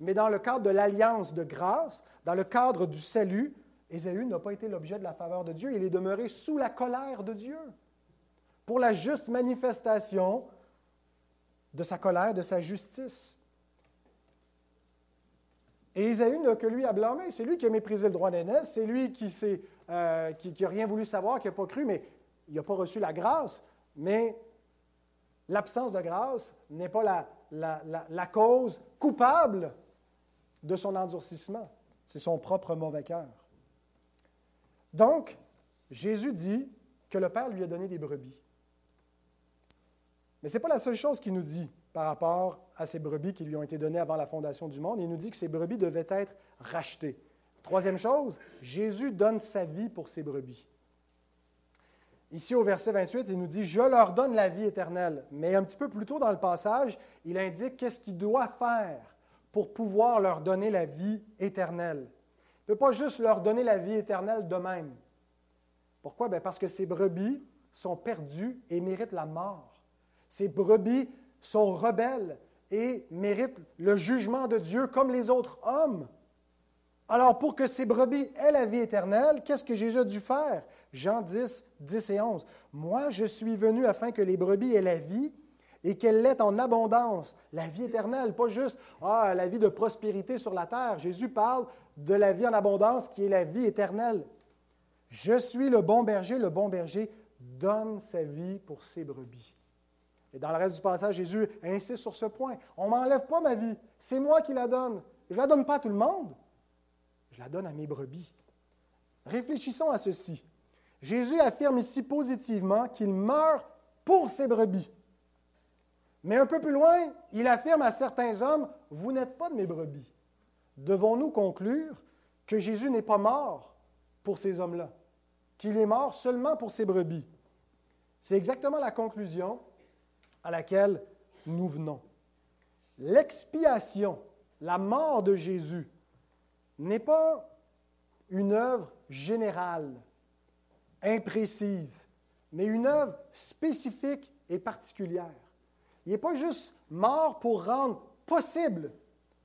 [SPEAKER 1] Mais dans le cadre de l'alliance de grâce, dans le cadre du salut, Ésaü n'a pas été l'objet de la faveur de Dieu, il est demeuré sous la colère de Dieu pour la juste manifestation de sa colère, de sa justice. Et Ésaü n'a que lui à blâmer. C'est lui qui a méprisé le droit d'aînesse, c'est lui qui n'a euh, rien voulu savoir, qui n'a pas cru, mais il n'a pas reçu la grâce. Mais l'absence de grâce n'est pas la, la, cause coupable de son endurcissement. C'est son propre mauvais cœur. Donc, Jésus dit que le Père lui a donné des brebis. Mais ce n'est pas la seule chose qu'il nous dit par rapport à ces brebis qui lui ont été données avant la fondation du monde. Il nous dit que ces brebis devaient être rachetées. Troisième chose, Jésus donne sa vie pour ces brebis. Ici, au verset 28, il nous dit, Je leur donne la vie éternelle. Mais un petit peu plus tôt dans le passage, il indique qu'est-ce qu'il doit faire pour pouvoir leur donner la vie éternelle. Il ne peut pas juste leur donner la vie éternelle de même. Pourquoi? Bien parce que ces brebis sont perdues et méritent la mort. Ces brebis sont rebelles et méritent le jugement de Dieu comme les autres hommes. Alors, pour que ces brebis aient la vie éternelle, qu'est-ce que Jésus a dû faire? Jean 10, 10 et 11. Moi, je suis venu afin que les brebis aient la vie et qu'elle l'ait en abondance, la vie éternelle, pas juste ah, la vie de prospérité sur la terre. Jésus parle de la vie en abondance qui est la vie éternelle. Je suis le bon berger, le bon berger donne sa vie pour ses brebis. Et dans le reste du passage, Jésus insiste sur ce point. On ne m'enlève pas ma vie, c'est moi qui la donne. Je ne la donne pas à tout le monde, je la donne à mes brebis. Réfléchissons à ceci. Jésus affirme ici positivement qu'il meurt pour ses brebis. Mais un peu plus loin, il affirme à certains hommes, Vous n'êtes pas de mes brebis. Devons-nous conclure que Jésus n'est pas mort pour ces hommes-là, qu'il est mort seulement pour ses brebis? C'est exactement la conclusion à laquelle nous venons. L'expiation, la mort de Jésus, n'est pas une œuvre générale, imprécise, mais une œuvre spécifique et particulière. Il n'est pas juste mort pour rendre possible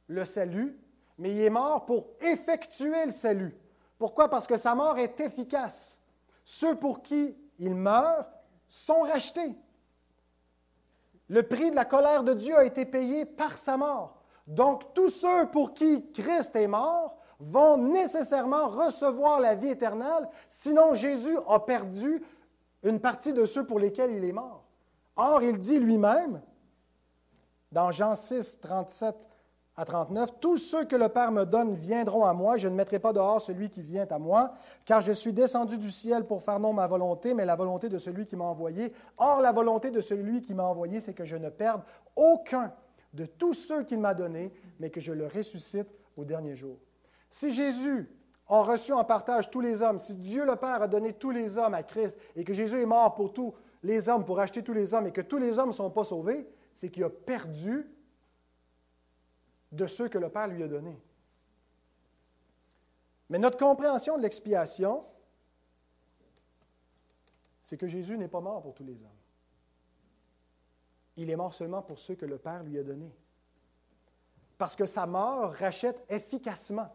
[SPEAKER 1] le salut, mais il est mort pour effectuer le salut. Pourquoi? Parce que sa mort est efficace. Ceux pour qui il meurt sont rachetés. Le prix de la colère de Dieu a été payé par sa mort. Donc tous ceux pour qui Christ est mort vont nécessairement recevoir la vie éternelle, sinon Jésus a perdu une partie de ceux pour lesquels il est mort. Or, il dit lui-même, dans Jean 6, 37 à 39, Tous ceux que le Père me donne viendront à moi, je ne mettrai pas dehors celui qui vient à moi, car je suis descendu du ciel pour faire non ma volonté, mais la volonté de celui qui m'a envoyé. Or, la volonté de celui qui m'a envoyé, c'est que je ne perde aucun de tous ceux qu'il m'a donnés, mais que je le ressuscite au dernier jour. Si Jésus a reçu en partage tous les hommes, si Dieu le Père a donné tous les hommes à Christ et que Jésus est mort pour tous les hommes, pour acheter tous les hommes et que tous les hommes ne sont pas sauvés, c'est qu'il a perdu de ceux que le Père lui a donnés. Mais notre compréhension de l'expiation, c'est que Jésus n'est pas mort pour tous les hommes. Il est mort seulement pour ceux que le Père lui a donnés. Parce que sa mort rachète efficacement.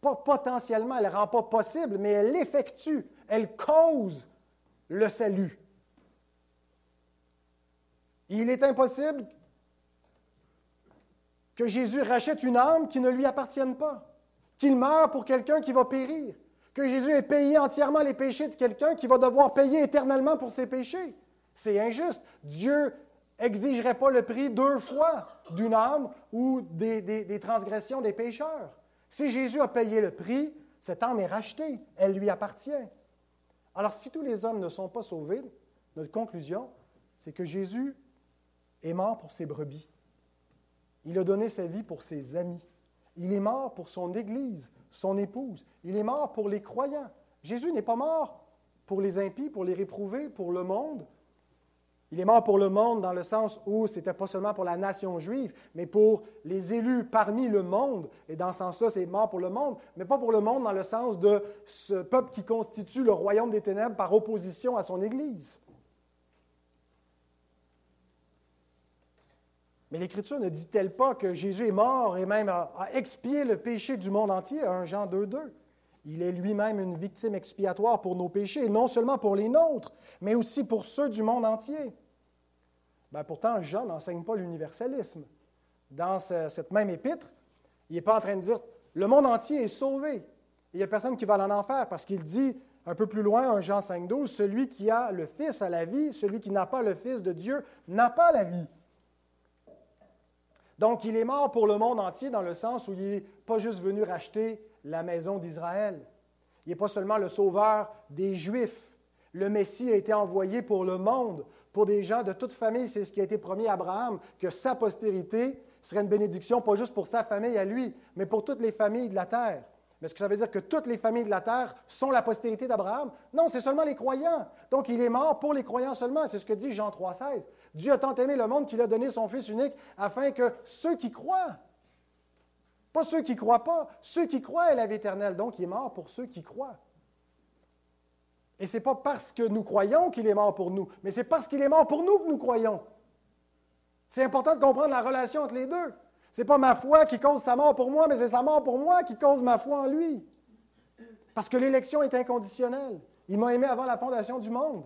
[SPEAKER 1] Pas potentiellement, elle ne rend pas possible, mais elle effectue, elle cause le salut. Il est impossible que Jésus rachète une âme qui ne lui appartienne pas, qu'il meure pour quelqu'un qui va périr, que Jésus ait payé entièrement les péchés de quelqu'un qui va devoir payer éternellement pour ses péchés. C'est injuste. Dieu exigerait pas le prix deux fois d'une âme ou des, transgressions des pécheurs. Si Jésus a payé le prix, cette âme est rachetée, elle lui appartient. Alors si tous les hommes ne sont pas sauvés, notre conclusion, c'est que Jésus est mort pour ses brebis. Il a donné sa vie pour ses amis. Il est mort pour son Église, son épouse. Il est mort pour les croyants. Jésus n'est pas mort pour les impies, pour les réprouvés, pour le monde. Il est mort pour le monde dans le sens où ce n'était pas seulement pour la nation juive, mais pour les élus parmi le monde. Et dans ce sens-là, c'est mort pour le monde, mais pas pour le monde dans le sens de ce peuple qui constitue le royaume des ténèbres par opposition à son Église. Mais l'Écriture ne dit-elle pas que Jésus est mort et même a, expié le péché du monde entier, 1 Jean 2, 2. Il est lui-même une victime expiatoire pour nos péchés, et non seulement pour les nôtres, mais aussi pour ceux du monde entier. Ben, pourtant, Jean n'enseigne pas l'universalisme. Dans cette même épître, il n'est pas en train de dire le monde entier est sauvé. Il n'y a personne qui va en enfer parce qu'il dit un peu plus loin, 1 Jean 5, 12, celui qui a le Fils a la vie, celui qui n'a pas le Fils de Dieu n'a pas la vie. Donc, il est mort pour le monde entier dans le sens où il n'est pas juste venu racheter la maison d'Israël. Il n'est pas seulement le sauveur des Juifs. Le Messie a été envoyé pour le monde, pour des gens de toute famille. C'est ce qui a été promis à Abraham, que sa postérité serait une bénédiction, pas juste pour sa famille à lui, mais pour toutes les familles de la terre. Mais est-ce que ça veut dire que toutes les familles de la terre sont la postérité d'Abraham? Non, c'est seulement les croyants. Donc, il est mort pour les croyants seulement. C'est ce que dit Jean 3,16. Dieu a tant aimé le monde qu'il a donné son Fils unique afin que ceux qui croient, pas ceux qui ne croient pas, ceux qui croient aient la vie éternelle. Donc, il est mort pour ceux qui croient. Et ce n'est pas parce que nous croyons qu'il est mort pour nous, mais c'est parce qu'il est mort pour nous que nous croyons. C'est important de comprendre la relation entre les deux. Ce n'est pas ma foi qui cause sa mort pour moi, mais c'est sa mort pour moi qui cause ma foi en lui. Parce que l'élection est inconditionnelle. Il m'a aimé avant la fondation du monde.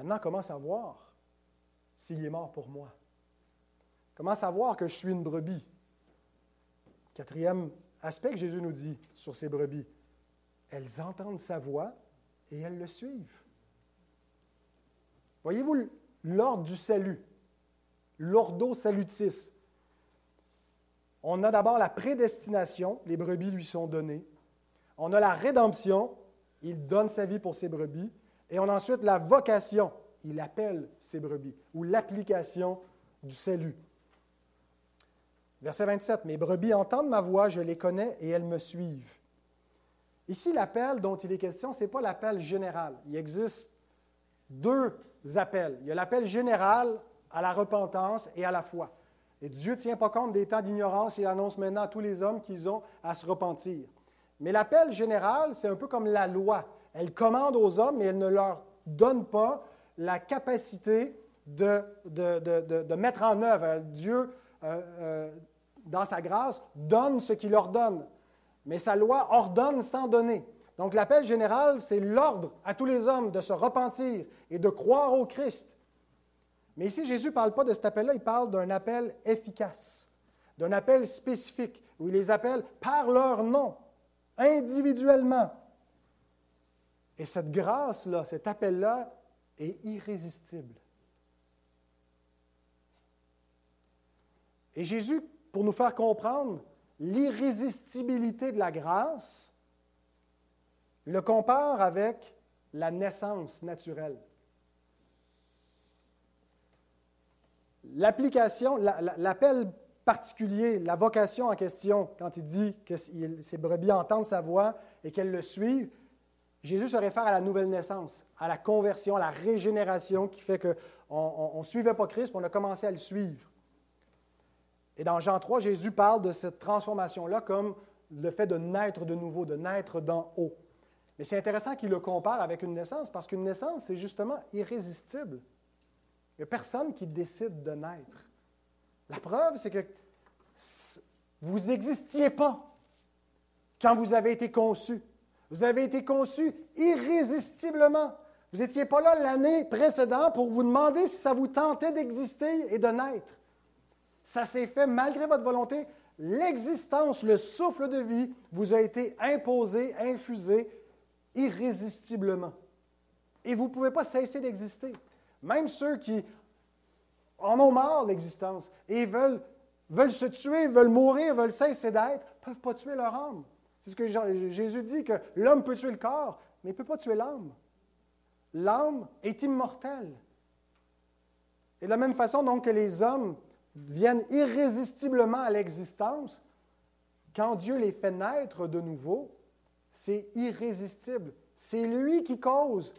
[SPEAKER 1] Maintenant, comment savoir s'il est mort pour moi? Comment savoir que je suis une brebis? Quatrième aspect que Jésus nous dit sur ces brebis, elles entendent sa voix et elles le suivent. Voyez-vous l'ordre du salut, l'ordo salutis. On a d'abord la prédestination, les brebis lui sont données. On a la rédemption, il donne sa vie pour ses brebis. Et on a ensuite la vocation, il appelle ses brebis, ou l'application du salut. Verset 27, Mes brebis entendent ma voix, je les connais et elles me suivent. Ici, l'appel dont il est question, ce n'est pas l'appel général. Il existe deux appels. Il y a l'appel général à la repentance et à la foi. Et Dieu ne tient pas compte des temps d'ignorance, il annonce maintenant à tous les hommes qu'ils ont à se repentir. Mais l'appel général, c'est un peu comme la loi. Elle commande aux hommes, mais elle ne leur donne pas la capacité de, mettre en œuvre. Dieu, euh, euh, dans sa grâce, donne ce qu'il ordonne. Mais sa loi ordonne sans donner. Donc l'appel général, c'est l'ordre à tous les hommes de se repentir et de croire au Christ. Mais ici, Jésus ne parle pas de cet appel-là, il parle d'un appel efficace, d'un appel spécifique, où il les appelle par leur nom, individuellement. Et cette grâce-là, cet appel-là, est irrésistible. Et Jésus, pour nous faire comprendre l'irrésistibilité de la grâce, le compare avec la naissance naturelle. l'application, l'appel particulier, la vocation en question, quand il dit que ses brebis entendent sa voix et qu'elles le suivent, Jésus se réfère à la nouvelle naissance, à la conversion, à la régénération qui fait qu'on ne suivait pas Christ, on a commencé à le suivre. Et dans Jean 3, Jésus parle de cette transformation-là comme le fait de naître de nouveau, de naître d'en haut. Mais c'est intéressant qu'il le compare avec une naissance, parce qu'une naissance, c'est justement irrésistible. Il n'y a personne qui décide de naître. La preuve, c'est que vous n'existiez pas quand vous avez été conçu. Vous avez été conçu irrésistiblement. Vous n'étiez pas là l'année précédente pour vous demander si ça vous tentait d'exister et de naître. Ça s'est fait malgré votre volonté. L'existence, le souffle de vie vous a été imposé, infusé irrésistiblement. Et vous ne pouvez pas cesser d'exister. Même ceux qui en ont marre de l'existence et veulent, veulent se tuer, veulent mourir, veulent cesser d'être, ne peuvent pas tuer leur âme. C'est ce que Jésus dit, que l'homme peut tuer le corps, mais il ne peut pas tuer l'âme. L'âme est immortelle. Et de la même façon donc que les hommes viennent irrésistiblement à l'existence, quand Dieu les fait naître de nouveau, c'est irrésistible. C'est lui qui cause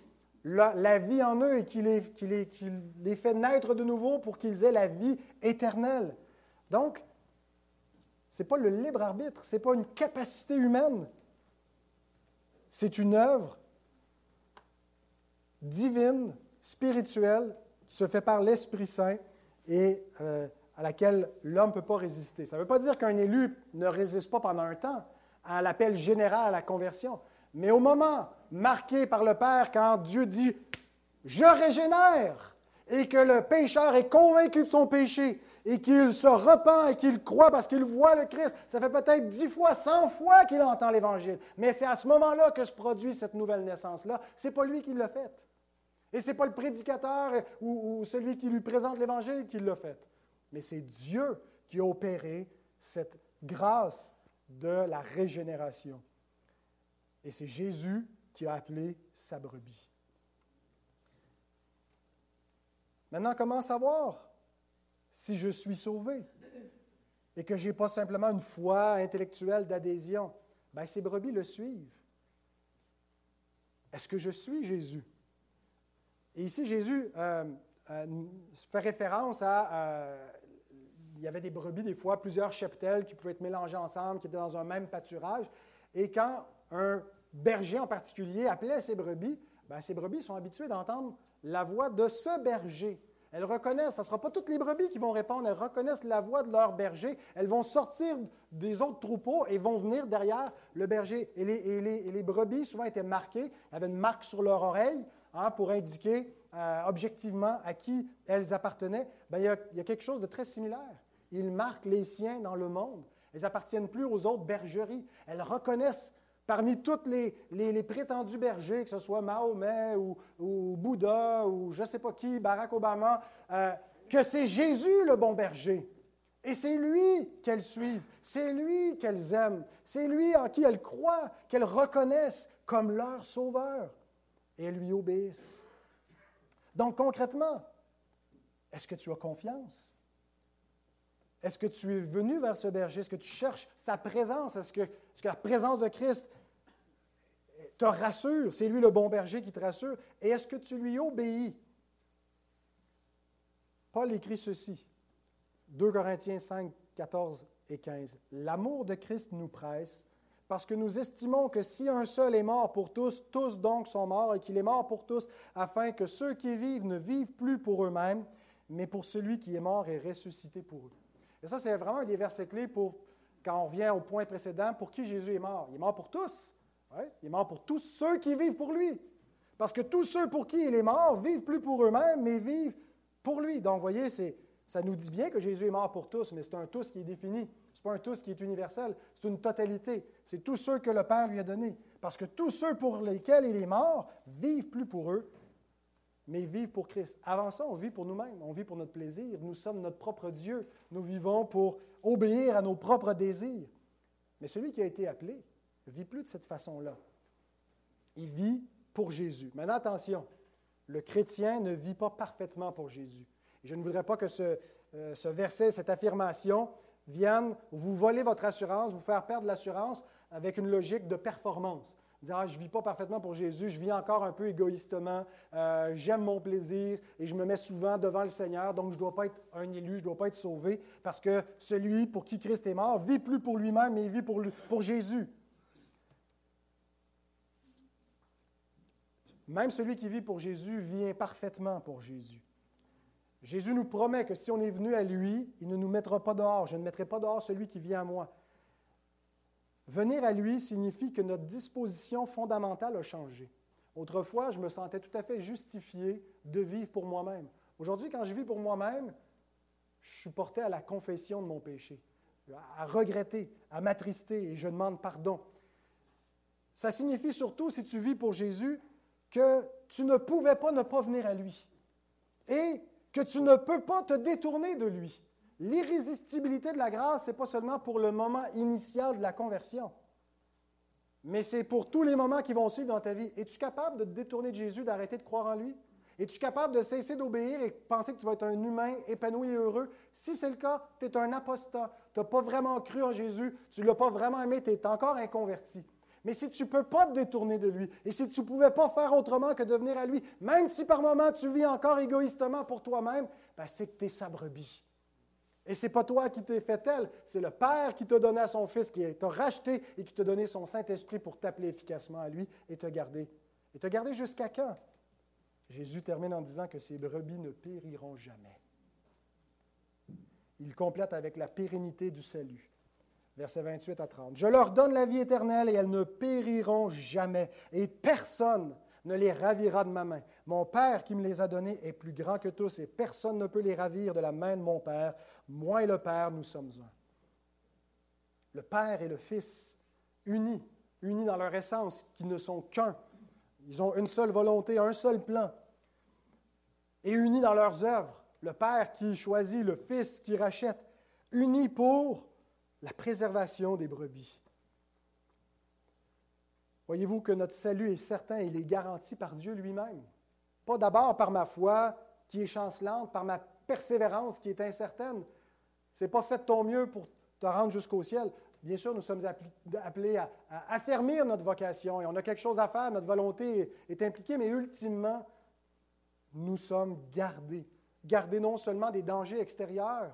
[SPEAKER 1] la, vie en eux et qui les, les, fait naître de nouveau pour qu'ils aient la vie éternelle. Donc, ce n'est pas le libre arbitre, ce n'est pas une capacité humaine. C'est une œuvre divine, spirituelle, qui se fait par l'Esprit Saint et euh, à laquelle l'homme ne peut pas résister. Ça ne veut pas dire qu'un élu ne résiste pas pendant un temps à l'appel général à la conversion. Mais au moment marqué par le Père, quand Dieu dit Je régénère, et que le pécheur est convaincu de son péché, et qu'il se repent et qu'il croit parce qu'il voit le Christ, ça fait peut-être dix fois, cent fois qu'il entend l'Évangile. Mais c'est à ce moment-là que se produit cette nouvelle naissance-là. Ce n'est pas lui qui l'a faite. Et ce n'est pas le prédicateur ou, celui qui lui présente l'Évangile qui l'a faite mais c'est Dieu qui a opéré cette grâce de la régénération. Et c'est Jésus qui a appelé sa brebis. Maintenant, comment savoir si je suis sauvé et que je n'ai pas simplement une foi intellectuelle d'adhésion? Bien, ces brebis le suivent. Est-ce que je suis Jésus? Et ici, Jésus euh, euh, fait référence à euh, il y avait des brebis, des fois, plusieurs cheptels qui pouvaient être mélangés ensemble, qui étaient dans un même pâturage. Et quand un berger en particulier appelait ses brebis, bien, ces brebis sont habituées d'entendre la voix de ce berger. Elles reconnaissent, ce ne sera pas toutes les brebis qui vont répondre, elles reconnaissent la voix de leur berger. Elles vont sortir des autres troupeaux et vont venir derrière le berger. Et les, brebis, souvent, étaient marquées, avaient une marque sur leur oreille hein, pour indiquer euh, objectivement à qui elles appartenaient. Bien, il, y a, il y a quelque chose de très similaire. Ils marquent les siens dans le monde. Elles n'appartiennent plus aux autres bergeries. Elles reconnaissent parmi les, les, prétendus bergers, que ce soit Mahomet ou, Bouddha ou je ne sais pas qui, Barack Obama, euh, que c'est Jésus le bon berger. Et c'est lui qu'elles suivent, c'est lui qu'elles aiment, c'est lui en qui elles croient, qu'elles reconnaissent comme leur sauveur. Et elles lui obéissent. Donc concrètement, est-ce que tu as confiance? Est-ce que tu es venu vers ce berger? Est-ce que tu cherches sa présence? Est-ce que, la présence de Christ te rassure? C'est lui le bon berger qui te rassure. Et est-ce que tu lui obéis? Paul écrit ceci, 2 Corinthiens 5, 14 et 15. L'amour de Christ nous presse parce que nous estimons que si un seul est mort pour tous, tous donc sont morts et qu'il est mort pour tous, afin que ceux qui vivent ne vivent plus pour eux-mêmes, mais pour celui qui est mort et ressuscité pour eux. Et ça, c'est vraiment un des versets clés pour, quand on revient au point précédent, pour qui Jésus est mort? Il est mort pour tous. Il est mort pour tous ceux qui vivent pour lui. Parce que tous ceux pour qui il est mort vivent plus pour eux-mêmes, mais vivent pour lui. Donc, vous voyez, ça nous dit bien que Jésus est mort pour tous, mais c'est un tous qui est défini. Ce n'est pas un tous qui est universel, c'est une totalité. C'est tous ceux que le Père lui a donnés. Parce que tous ceux pour lesquels il est mort vivent plus pour eux, mais vivent pour Christ. Avant ça, on vit pour nous-mêmes, on vit pour notre plaisir. Nous sommes notre propre Dieu. Nous vivons pour obéir à nos propres désirs. Mais celui qui a été appelé vit plus de cette façon-là. Il vit pour Jésus. Maintenant, attention, le chrétien ne vit pas parfaitement pour Jésus. Je ne voudrais pas que ce, euh, ce verset, cette affirmation, viennent vous voler votre assurance, vous faire perdre l'assurance avec une logique de performance. Ah, je ne vis pas parfaitement pour Jésus, je vis encore un peu égoïstement, euh, j'aime mon plaisir et je me mets souvent devant le Seigneur, donc je ne dois pas être un élu, je ne dois pas être sauvé, parce que celui pour qui Christ est mort vit plus pour lui-même, mais il vit pour, pour Jésus. Même celui qui vit pour Jésus vit parfaitement pour Jésus. Jésus nous promet que si on est venu à lui, il ne nous mettra pas dehors. Je ne mettrai pas dehors celui qui vient à moi. Venir à lui signifie que notre disposition fondamentale a changé. Autrefois, je me sentais tout à fait justifié de vivre pour moi-même. Aujourd'hui, quand je vis pour moi-même, je suis porté à la confession de mon péché, à regretter, à m'attrister et je demande pardon. Ça signifie surtout, si tu vis pour Jésus, que tu ne pouvais pas ne pas venir à lui et que tu ne peux pas te détourner de lui. L'irrésistibilité de la grâce, ce n'est pas seulement pour le moment initial de la conversion, mais c'est pour tous les moments qui vont suivre dans ta vie. Es-tu capable de te détourner de Jésus, d'arrêter de croire en lui? Es-tu capable de cesser d'obéir et penser que tu vas être un humain épanoui et heureux? Si c'est le cas, tu es un apostat. Tu n'as pas vraiment cru en Jésus, tu ne l'as pas vraiment aimé, tu es encore inconverti. Mais si tu ne peux pas te détourner de lui, et si tu ne pouvais pas faire autrement que de venir à lui, même si par moments tu vis encore égoïstement pour toi-même, ben c'est que tu es sa brebis. Et ce n'est pas toi qui t'es fait tel, c'est le Père qui t'a donné à son Fils, qui t'a racheté et qui t'a donné son Saint-Esprit pour t'appeler efficacement à lui et te garder. Et te garder jusqu'à quand? Jésus termine en disant que ces brebis ne périront jamais. Il complète avec la pérennité du salut. Versets 28 à 30. Je leur donne la vie éternelle et elles ne périront jamais, et personne ne les ravira de ma main. Mon Père qui me les a donnés est plus grand que tous et personne ne peut les ravir de la main de mon Père. Moi et le Père, nous sommes un. Le Père et le Fils, unis, unis dans leur essence, qui ne sont qu'un. Ils ont une seule volonté, un seul plan. Et unis dans leurs œuvres. Le Père qui choisit, le Fils qui rachète. Unis pour la préservation des brebis. Voyez-vous que notre salut est certain, il est garanti par Dieu lui-même. Pas d'abord par ma foi qui est chancelante, par ma persévérance qui est incertaine. Ce n'est pas fait de ton mieux pour te rendre jusqu'au ciel. Bien sûr, nous sommes appelés à, affermir notre vocation et on a quelque chose à faire, notre volonté est impliquée, mais ultimement, nous sommes gardés. Gardés non seulement des dangers extérieurs,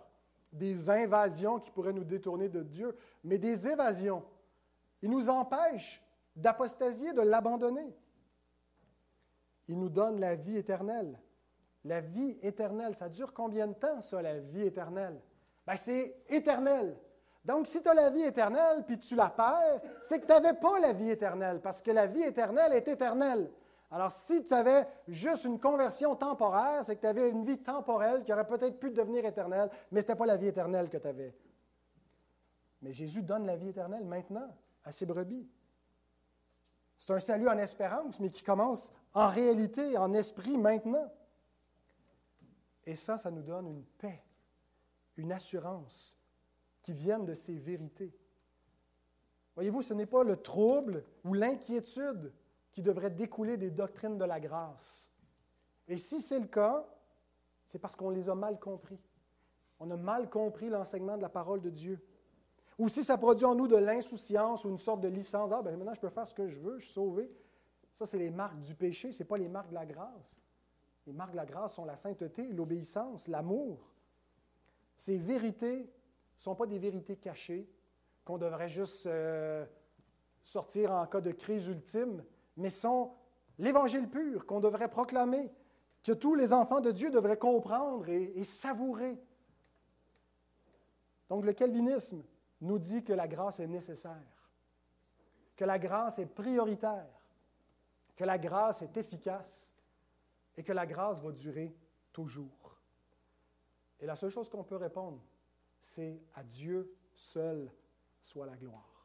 [SPEAKER 1] des invasions qui pourraient nous détourner de Dieu, mais des évasions. Il nous empêche d'apostasier, de l'abandonner. Il nous donne la vie éternelle. La vie éternelle, ça dure combien de temps, ça, la vie éternelle? Ben, c'est éternel. Donc, si tu as la vie éternelle, puis tu la perds, c'est que tu n'avais pas la vie éternelle, parce que la vie éternelle est éternelle. Alors, si tu avais juste une conversion temporaire, c'est que tu avais une vie temporelle qui aurait peut-être pu devenir éternelle, mais ce n'était pas la vie éternelle que tu avais. Mais Jésus donne la vie éternelle maintenant à ses brebis. C'est un salut en espérance, mais qui commence en réalité, en esprit maintenant. Et ça, ça nous donne une paix, une assurance qui viennent de ces vérités. Voyez-vous, ce n'est pas le trouble ou l'inquiétude qui devrait découler des doctrines de la grâce. Et si c'est le cas, c'est parce qu'on les a mal compris. On a mal compris l'enseignement de la parole de Dieu. Ou si ça produit en nous de l'insouciance ou une sorte de licence, ah ben maintenant je peux faire ce que je veux, je suis sauvé. Ça, c'est les marques du péché, ce n'est pas les marques de la grâce. Les marques de la grâce sont la sainteté, l'obéissance, l'amour. Ces vérités ne sont pas des vérités cachées qu'on devrait juste euh, sortir en cas de crise ultime, mais sont l'évangile pur qu'on devrait proclamer, que tous les enfants de Dieu devraient comprendre et savourer. Donc le calvinisme, nous dit que la grâce est nécessaire, que la grâce est prioritaire, que la grâce est efficace et que la grâce va durer toujours. Et la seule chose qu'on peut répondre, c'est à Dieu seul soit la gloire.